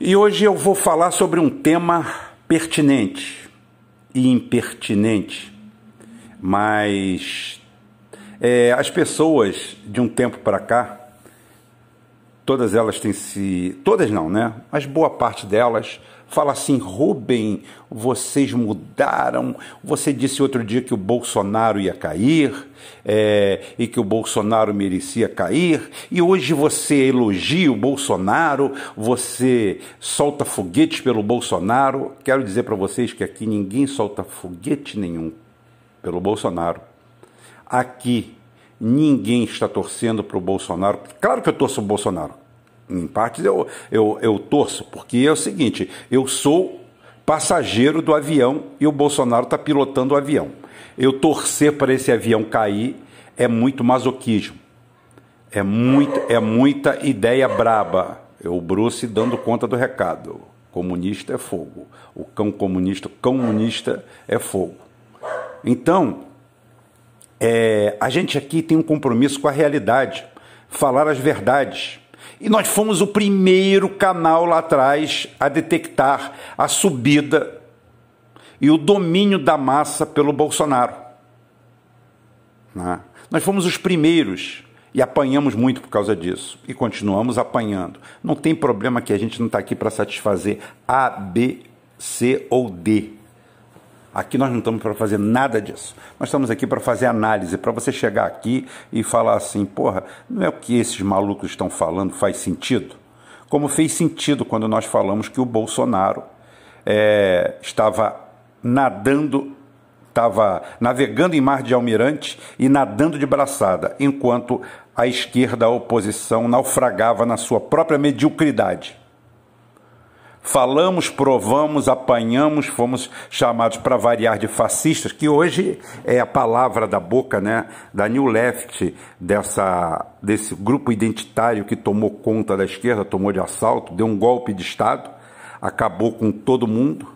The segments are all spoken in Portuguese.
E hoje eu vou falar sobre um tema pertinente e impertinente, mas é, as pessoas de um tempo para cá, todas elas têm se. Todas não, né? Mas boa parte delas fala assim: Rubem, vocês mudaram. Você disse outro dia que o Bolsonaro ia cair é, e que o Bolsonaro merecia cair, e hoje você elogia o Bolsonaro, você solta foguetes pelo Bolsonaro. Quero dizer para vocês que aqui ninguém solta foguete nenhum pelo Bolsonaro. Aqui ninguém está torcendo para o Bolsonaro. Claro que eu torço o Bolsonaro em partes eu, eu, eu torço, porque é o seguinte: eu sou passageiro do avião e o Bolsonaro está pilotando o avião. Eu torcer para esse avião cair é muito masoquismo. É, muito, é muita ideia braba. É o Bruce dando conta do recado. Comunista é fogo. O cão comunista, comunista é fogo. Então, é, a gente aqui tem um compromisso com a realidade, falar as verdades. E nós fomos o primeiro canal lá atrás a detectar a subida e o domínio da massa pelo Bolsonaro. Né? Nós fomos os primeiros e apanhamos muito por causa disso e continuamos apanhando. Não tem problema que a gente não está aqui para satisfazer A, B, C ou D. Aqui nós não estamos para fazer nada disso. Nós estamos aqui para fazer análise, para você chegar aqui e falar assim: porra, não é o que esses malucos estão falando faz sentido? Como fez sentido quando nós falamos que o Bolsonaro é, estava nadando, estava navegando em mar de almirante e nadando de braçada, enquanto a esquerda, a oposição, naufragava na sua própria mediocridade. Falamos, provamos, apanhamos, fomos chamados para variar de fascistas, que hoje é a palavra da boca né, da New Left, dessa, desse grupo identitário que tomou conta da esquerda, tomou de assalto, deu um golpe de Estado, acabou com todo mundo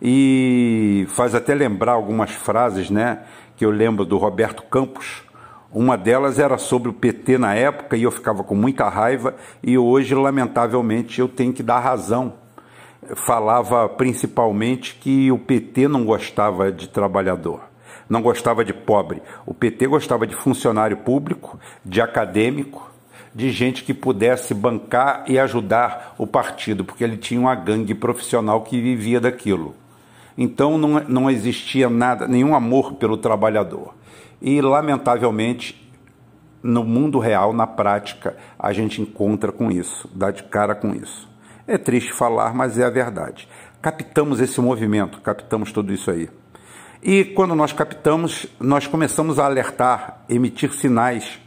e faz até lembrar algumas frases né, que eu lembro do Roberto Campos. Uma delas era sobre o PT na época e eu ficava com muita raiva, e hoje, lamentavelmente, eu tenho que dar razão falava principalmente que o PT não gostava de trabalhador, não gostava de pobre. O PT gostava de funcionário público, de acadêmico, de gente que pudesse bancar e ajudar o partido, porque ele tinha uma gangue profissional que vivia daquilo. Então não, não existia nada, nenhum amor pelo trabalhador. E, lamentavelmente, no mundo real, na prática, a gente encontra com isso, dá de cara com isso. É triste falar, mas é a verdade. Captamos esse movimento, captamos tudo isso aí. E quando nós captamos, nós começamos a alertar, emitir sinais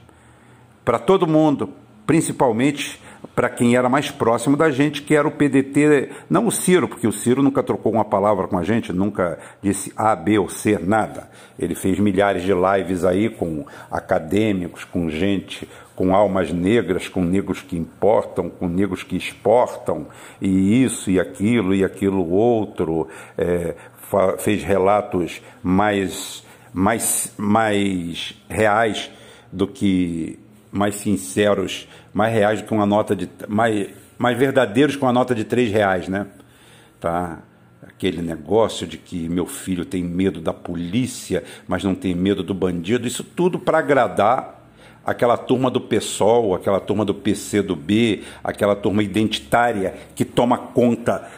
para todo mundo, principalmente para quem era mais próximo da gente, que era o PDT, não o Ciro, porque o Ciro nunca trocou uma palavra com a gente, nunca disse A, B ou C, nada. Ele fez milhares de lives aí com acadêmicos, com gente com almas negras, com negros que importam, com negros que exportam, e isso e aquilo e aquilo outro, é, fez relatos mais, mais, mais reais do que mais sinceros, mais reais do que uma nota de mais, mais verdadeiros que uma nota de três reais, né? Tá? Aquele negócio de que meu filho tem medo da polícia, mas não tem medo do bandido, isso tudo para agradar aquela turma do PSOL, aquela turma do PCdoB, aquela turma identitária que toma conta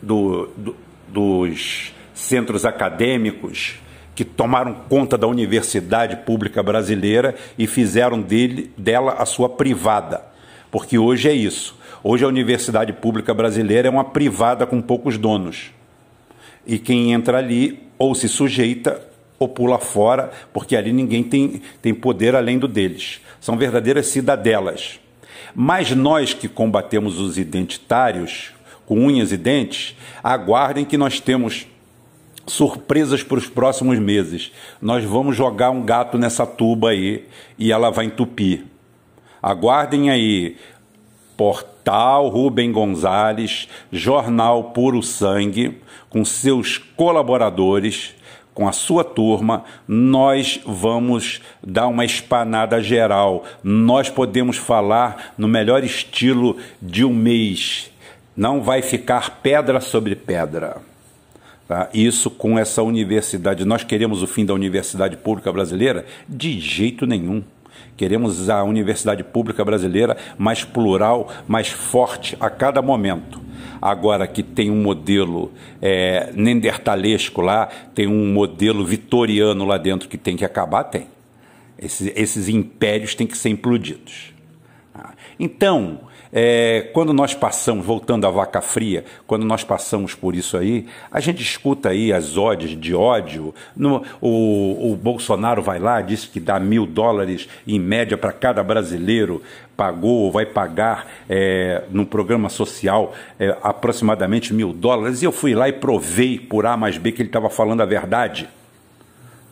do, do, dos centros acadêmicos, que tomaram conta da universidade pública brasileira e fizeram dele, dela a sua privada. Porque hoje é isso. Hoje a universidade pública brasileira é uma privada com poucos donos. E quem entra ali ou se sujeita ou pula fora, porque ali ninguém tem, tem poder além do deles. São verdadeiras cidadelas. Mas nós que combatemos os identitários, com unhas e dentes, aguardem que nós temos surpresas para os próximos meses. Nós vamos jogar um gato nessa tuba aí e ela vai entupir. Aguardem aí. Portal Rubem Gonzalez, Jornal Puro Sangue, com seus colaboradores, com a sua turma, nós vamos dar uma espanada geral. Nós podemos falar no melhor estilo de um mês Não vai ficar pedra sobre pedra. Tá? Isso com essa universidade. Nós queremos o fim da universidade pública brasileira? De jeito nenhum. Queremos a universidade pública brasileira mais plural, mais forte a cada momento. Agora que tem um modelo é, nendertalesco lá, tem um modelo vitoriano lá dentro que tem que acabar, tem. Esses, esses impérios têm que ser implodidos. Então, é, quando nós passamos, voltando à vaca fria, quando nós passamos por isso aí, a gente escuta aí as ódios de ódio. No, o, o Bolsonaro vai lá, disse que dá mil dólares em média para cada brasileiro pagou ou vai pagar é, no programa social é, aproximadamente mil dólares. E eu fui lá e provei por A mais B que ele estava falando a verdade.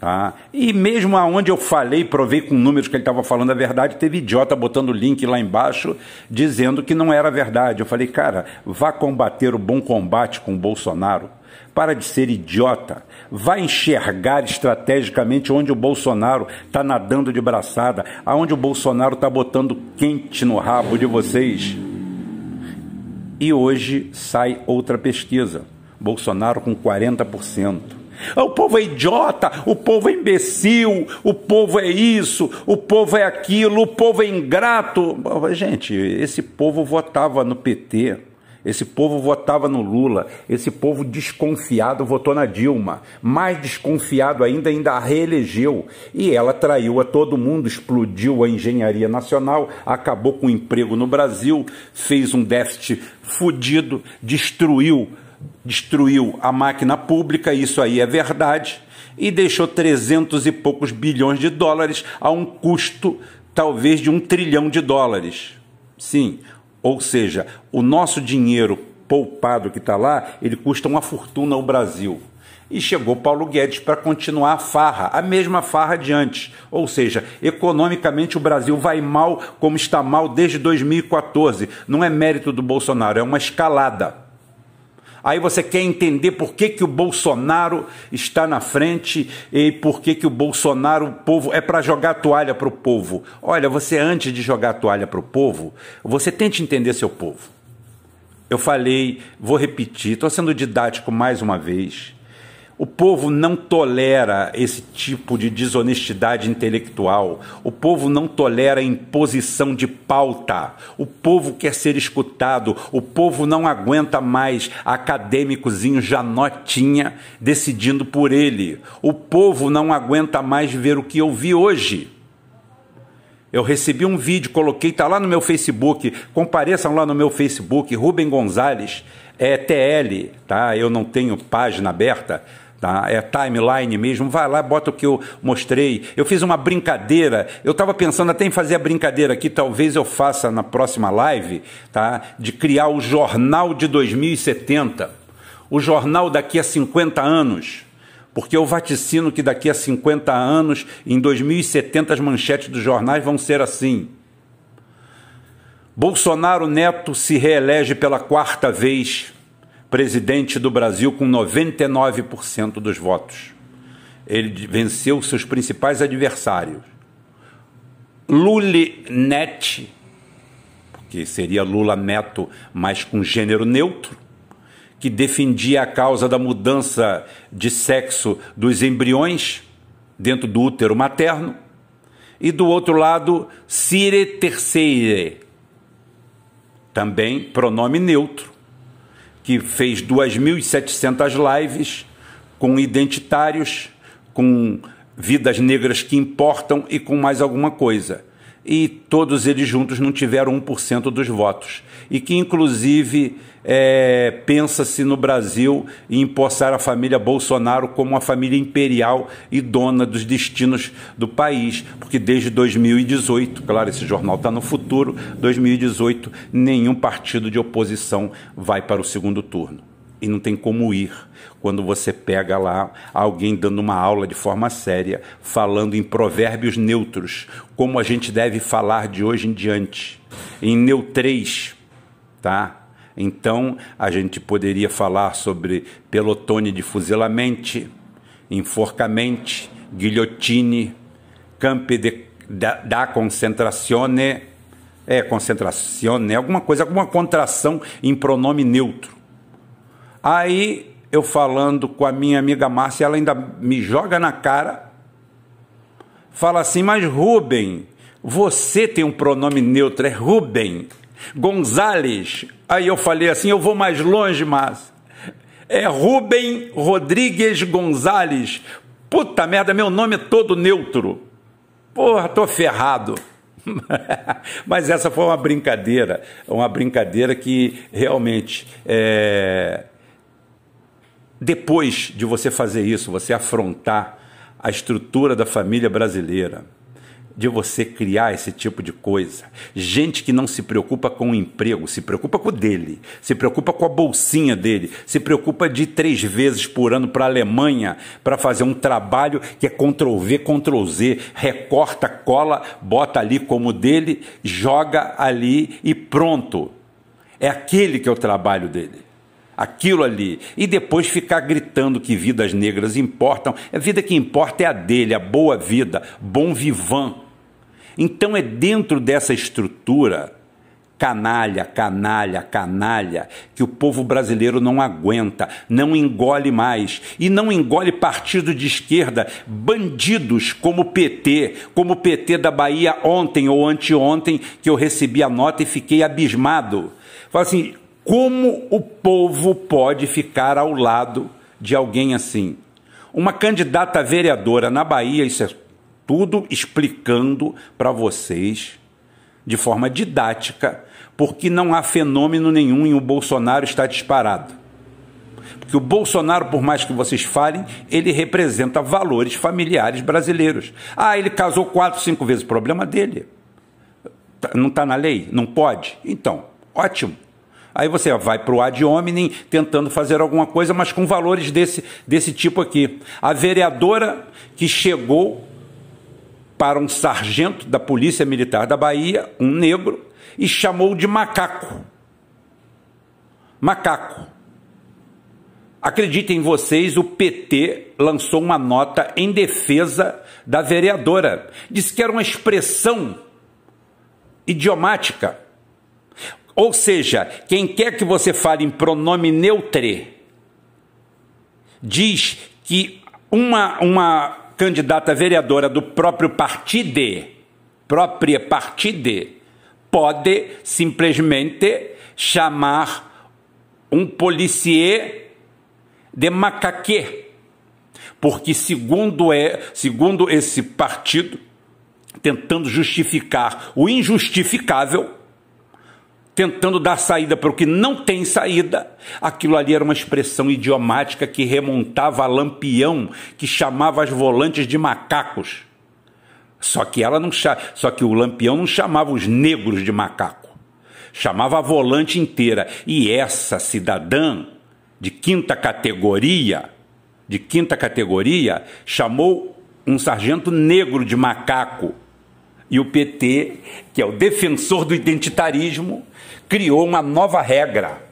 Tá? E mesmo aonde eu falei, provei com números que ele estava falando a verdade, teve idiota botando link lá embaixo dizendo que não era verdade. Eu falei, cara, vá combater o bom combate com o Bolsonaro. Para de ser idiota. Vai enxergar estrategicamente onde o Bolsonaro está nadando de braçada, aonde o Bolsonaro está botando quente no rabo de vocês. E hoje sai outra pesquisa. Bolsonaro com 40%. O povo é idiota, o povo é imbecil, o povo é isso, o povo é aquilo, o povo é ingrato. Gente, esse povo votava no PT, esse povo votava no Lula, esse povo desconfiado votou na Dilma, mais desconfiado ainda, ainda a reelegeu. E ela traiu a todo mundo, explodiu a engenharia nacional, acabou com o emprego no Brasil, fez um déficit fudido, destruiu destruiu a máquina pública, isso aí é verdade, e deixou 300 e poucos bilhões de dólares a um custo talvez de um trilhão de dólares. Sim, ou seja, o nosso dinheiro poupado que está lá, ele custa uma fortuna ao Brasil. E chegou Paulo Guedes para continuar a farra, a mesma farra de antes. Ou seja, economicamente o Brasil vai mal como está mal desde 2014. Não é mérito do Bolsonaro, é uma escalada. Aí você quer entender por que, que o Bolsonaro está na frente e por que, que o Bolsonaro, o povo, é para jogar toalha para o povo. Olha, você antes de jogar toalha para o povo, você tente entender seu povo. Eu falei, vou repetir, estou sendo didático mais uma vez. O povo não tolera esse tipo de desonestidade intelectual. O povo não tolera imposição de pauta. O povo quer ser escutado. O povo não aguenta mais acadêmicozinho Janotinha decidindo por ele. O povo não aguenta mais ver o que eu vi hoje. Eu recebi um vídeo, coloquei, está lá no meu Facebook. Compareçam lá no meu Facebook, Rubem Gonzalez, é TL, tá? Eu não tenho página aberta Tá? É timeline mesmo, vai lá, bota o que eu mostrei. Eu fiz uma brincadeira, eu estava pensando até em fazer a brincadeira aqui, talvez eu faça na próxima live, tá? de criar o Jornal de 2070, o jornal daqui a 50 anos. Porque eu vaticino que daqui a 50 anos, em 2070, as manchetes dos jornais vão ser assim. Bolsonaro Neto se reelege pela quarta vez presidente do Brasil com 99% dos votos. Ele venceu seus principais adversários. Lulinet, que seria Lula Neto, mas com gênero neutro, que defendia a causa da mudança de sexo dos embriões dentro do útero materno. E do outro lado, Cire Terceire, também pronome neutro, que fez 2.700 lives com identitários, com vidas negras que importam e com mais alguma coisa. E todos eles juntos não tiveram 1% dos votos. E que, inclusive, é, pensa-se no Brasil em empossar a família Bolsonaro como uma família imperial e dona dos destinos do país, porque desde 2018, claro, esse jornal está no futuro, 2018, nenhum partido de oposição vai para o segundo turno. E não tem como ir quando você pega lá alguém dando uma aula de forma séria, falando em provérbios neutros, como a gente deve falar de hoje em diante, em neutrês, tá? Então, a gente poderia falar sobre pelotone de fuzilamento, enforcamento, guilhotine, campi de, da, da concentrazione, É, concentração, né? Alguma coisa, alguma contração em pronome neutro. Aí eu falando com a minha amiga Márcia, ela ainda me joga na cara, fala assim: Mas Rubem, você tem um pronome neutro, é Rubem. Gonzales. Aí eu falei assim: Eu vou mais longe, Márcia. É Rubem Rodrigues Gonzales. Puta merda, meu nome é todo neutro. Porra, tô ferrado. Mas essa foi uma brincadeira, uma brincadeira que realmente é, depois de você fazer isso, você afrontar a estrutura da família brasileira, de você criar esse tipo de coisa. Gente que não se preocupa com o emprego, se preocupa com o dele, se preocupa com a bolsinha dele, se preocupa de ir três vezes por ano para a Alemanha para fazer um trabalho que é Ctrl V, Ctrl Z, recorta, cola, bota ali como dele, joga ali e pronto. É aquele que é o trabalho dele aquilo ali, e depois ficar gritando que vidas negras importam. A vida que importa é a dele, a boa vida, bom vivan. Então é dentro dessa estrutura canalha, canalha, canalha, que o povo brasileiro não aguenta, não engole mais. E não engole partido de esquerda, bandidos como o PT, como o PT da Bahia ontem ou anteontem, que eu recebi a nota e fiquei abismado. Fala assim: como o povo pode ficar ao lado de alguém assim? Uma candidata vereadora na Bahia, isso é tudo explicando para vocês de forma didática, porque não há fenômeno nenhum e o Bolsonaro está disparado. Porque o Bolsonaro, por mais que vocês falem, ele representa valores familiares brasileiros. Ah, ele casou quatro, cinco vezes, problema dele. Não está na lei? Não pode? Então, ótimo. Aí você vai para o ad hominem tentando fazer alguma coisa, mas com valores desse, desse tipo aqui. A vereadora que chegou para um sargento da Polícia Militar da Bahia, um negro, e chamou de macaco. Macaco. Acreditem vocês, o PT lançou uma nota em defesa da vereadora. Disse que era uma expressão idiomática ou seja, quem quer que você fale em pronome neutre, diz que uma, uma candidata vereadora do próprio partido, própria partido, pode simplesmente chamar um policier de macaque, porque segundo é, segundo esse partido, tentando justificar o injustificável, tentando dar saída para o que não tem saída, aquilo ali era uma expressão idiomática que remontava a Lampião, que chamava as volantes de macacos. Só que ela não só que o Lampião não chamava os negros de macaco. Chamava a volante inteira. E essa cidadã de quinta categoria, de quinta categoria, chamou um sargento negro de macaco. E o PT, que é o defensor do identitarismo, criou uma nova regra.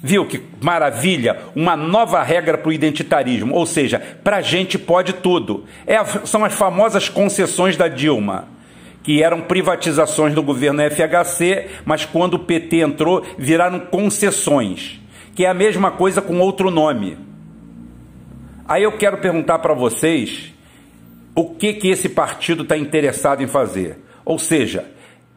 Viu que maravilha? Uma nova regra para o identitarismo, ou seja, para a gente pode tudo. É, são as famosas concessões da Dilma, que eram privatizações do governo FHC, mas quando o PT entrou, viraram concessões, que é a mesma coisa com outro nome. Aí eu quero perguntar para vocês o que, que esse partido está interessado em fazer. Ou seja,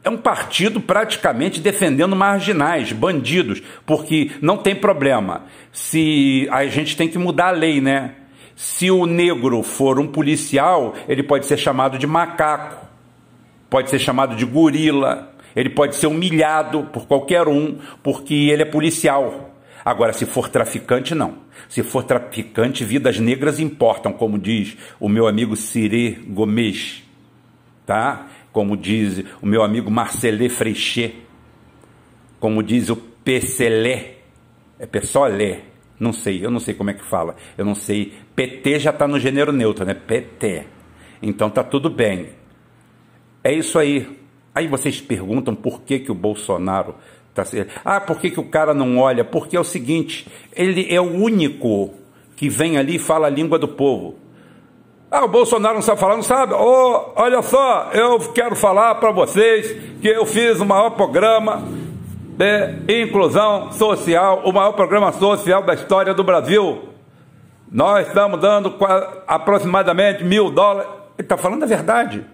é um partido praticamente defendendo marginais, bandidos, porque não tem problema. Se a gente tem que mudar a lei, né? Se o negro for um policial, ele pode ser chamado de macaco, pode ser chamado de gorila, ele pode ser humilhado por qualquer um, porque ele é policial. Agora, se for traficante, não. Se for traficante, vidas negras importam, como diz o meu amigo Sirê Gomes, tá? como diz o meu amigo Marcelé Freixet, como diz o Pecelé, é Pessolé, não sei, eu não sei como é que fala, eu não sei, PT já está no gênero neutro, né? PT. Então tá tudo bem. É isso aí. Aí vocês perguntam por que, que o Bolsonaro está. Ah, por que, que o cara não olha? Porque é o seguinte: ele é o único que vem ali e fala a língua do povo. Ah, o Bolsonaro não está falando, sabe? Oh, olha só, eu quero falar para vocês que eu fiz o maior programa de inclusão social, o maior programa social da história do Brasil. Nós estamos dando aproximadamente mil dólares. Ele está falando a verdade.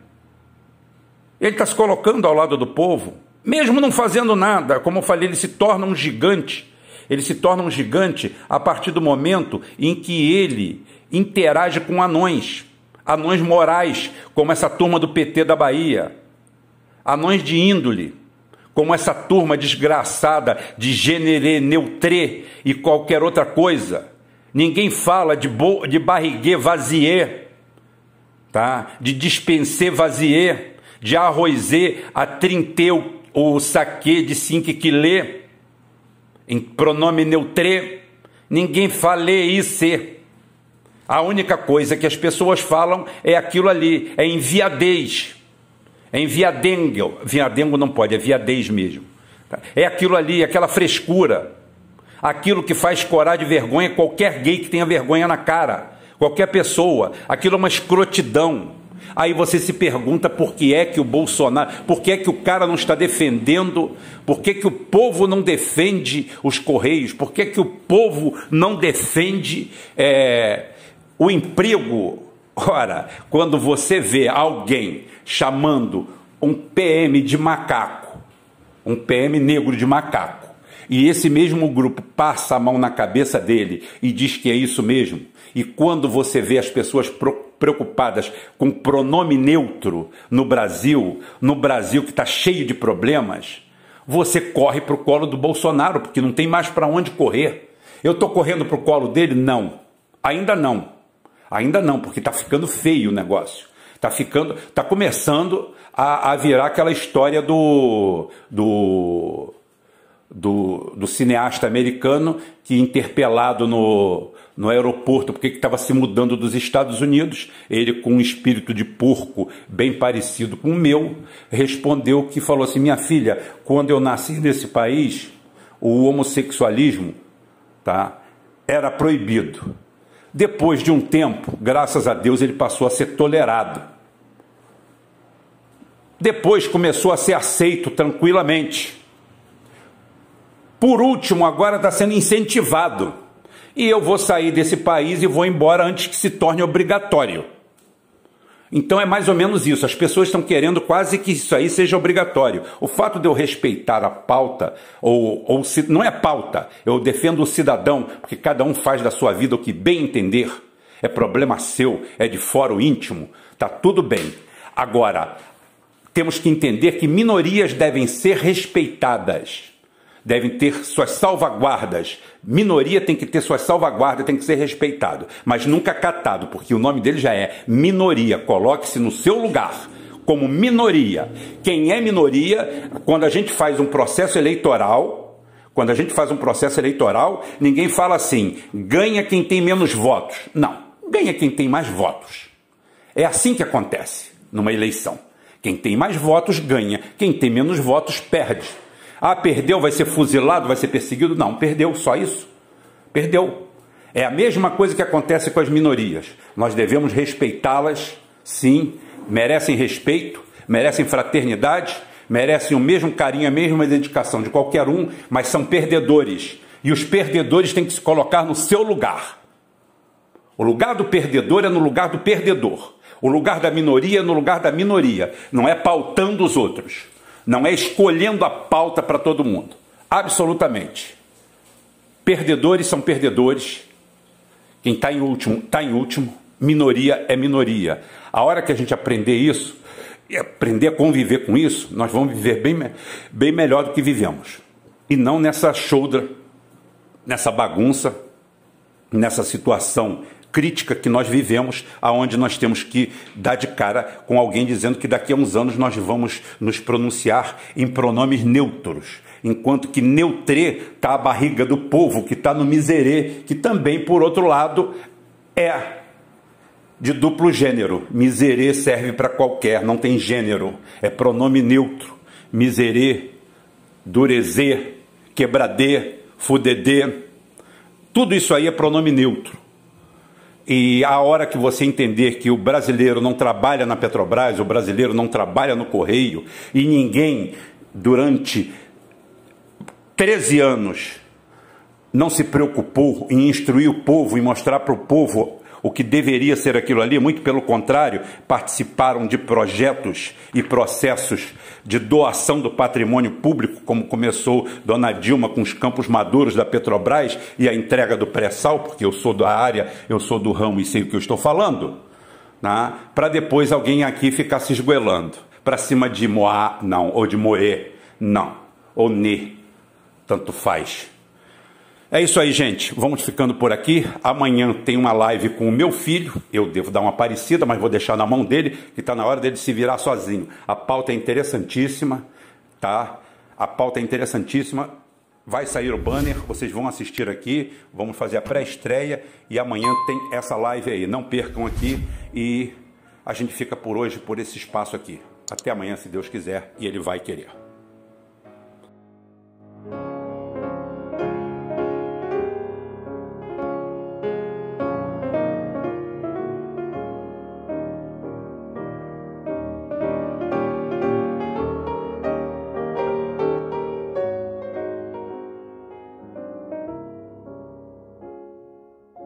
Ele está se colocando ao lado do povo, mesmo não fazendo nada. Como eu falei, ele se torna um gigante. Ele se torna um gigante a partir do momento em que ele interage com anões anões morais, como essa turma do PT da Bahia, anões de índole, como essa turma desgraçada de gênero neutré e qualquer outra coisa. Ninguém fala de, de barriguet vazier, tá? de dispenser vazier, de arrozer a trinteu o saque de 5 quilê, em pronome neutré. Ninguém fala isso. A única coisa que as pessoas falam é aquilo ali, é enviadez, é enviadengo. Viadengo não pode, é viadez mesmo. É aquilo ali, aquela frescura, aquilo que faz corar de vergonha qualquer gay que tenha vergonha na cara, qualquer pessoa. Aquilo é uma escrotidão. Aí você se pergunta por que é que o Bolsonaro, por que é que o cara não está defendendo, por que, que o povo não defende os Correios, por que, que o povo não defende. É, o emprego, ora, quando você vê alguém chamando um PM de macaco, um PM negro de macaco, e esse mesmo grupo passa a mão na cabeça dele e diz que é isso mesmo, e quando você vê as pessoas preocupadas com pronome neutro no Brasil, no Brasil que está cheio de problemas, você corre para o colo do Bolsonaro, porque não tem mais para onde correr. Eu estou correndo para o colo dele? Não, ainda não. Ainda não, porque está ficando feio o negócio. Está ficando, está começando a, a, virar aquela história do, do, do, do cineasta americano que interpelado no, no aeroporto porque estava se mudando dos Estados Unidos, ele com um espírito de porco bem parecido com o meu, respondeu que falou assim: minha filha, quando eu nasci nesse país, o homossexualismo tá, era proibido. Depois de um tempo, graças a Deus, ele passou a ser tolerado. Depois começou a ser aceito tranquilamente. Por último, agora está sendo incentivado. E eu vou sair desse país e vou embora antes que se torne obrigatório. Então é mais ou menos isso. As pessoas estão querendo quase que isso aí seja obrigatório. O fato de eu respeitar a pauta, ou, ou se, não é pauta, eu defendo o cidadão, porque cada um faz da sua vida o que bem entender. É problema seu, é de fora íntimo, tá tudo bem. Agora, temos que entender que minorias devem ser respeitadas devem ter suas salvaguardas. Minoria tem que ter suas salvaguardas, tem que ser respeitado, mas nunca catado, porque o nome dele já é minoria. Coloque-se no seu lugar como minoria. Quem é minoria, quando a gente faz um processo eleitoral, quando a gente faz um processo eleitoral, ninguém fala assim: ganha quem tem menos votos. Não, ganha quem tem mais votos. É assim que acontece numa eleição. Quem tem mais votos ganha, quem tem menos votos perde. Ah, perdeu, vai ser fuzilado, vai ser perseguido? Não, perdeu, só isso. Perdeu. É a mesma coisa que acontece com as minorias. Nós devemos respeitá-las, sim, merecem respeito, merecem fraternidade, merecem o mesmo carinho, a mesma dedicação de qualquer um, mas são perdedores. E os perdedores têm que se colocar no seu lugar. O lugar do perdedor é no lugar do perdedor. O lugar da minoria é no lugar da minoria. Não é pautando os outros. Não é escolhendo a pauta para todo mundo. Absolutamente. Perdedores são perdedores. Quem está em último, está em último. Minoria é minoria. A hora que a gente aprender isso, e aprender a conviver com isso, nós vamos viver bem, bem melhor do que vivemos. E não nessa shoulder, nessa bagunça, nessa situação crítica que nós vivemos, aonde nós temos que dar de cara com alguém dizendo que daqui a uns anos nós vamos nos pronunciar em pronomes neutros, enquanto que neutrê está a barriga do povo, que está no miserê, que também, por outro lado, é de duplo gênero. Miserê serve para qualquer, não tem gênero, é pronome neutro. Miserê, durezê, quebradê, fudedê, tudo isso aí é pronome neutro. E a hora que você entender que o brasileiro não trabalha na Petrobras, o brasileiro não trabalha no Correio, e ninguém, durante 13 anos, não se preocupou em instruir o povo e mostrar para o povo o que deveria ser aquilo ali, muito pelo contrário, participaram de projetos e processos de doação do patrimônio público, como começou Dona Dilma com os campos maduros da Petrobras e a entrega do pré-sal, porque eu sou da área, eu sou do ramo e sei o que eu estou falando, né? para depois alguém aqui ficar se esgoelando para cima de Moá, não, ou de Moé, não, ou Ne, tanto faz. É isso aí, gente. Vamos ficando por aqui. Amanhã tem uma live com o meu filho. Eu devo dar uma parecida, mas vou deixar na mão dele, que está na hora dele se virar sozinho. A pauta é interessantíssima, tá? A pauta é interessantíssima. Vai sair o banner, vocês vão assistir aqui. Vamos fazer a pré-estreia e amanhã tem essa live aí. Não percam aqui e a gente fica por hoje por esse espaço aqui. Até amanhã, se Deus quiser, e Ele vai querer.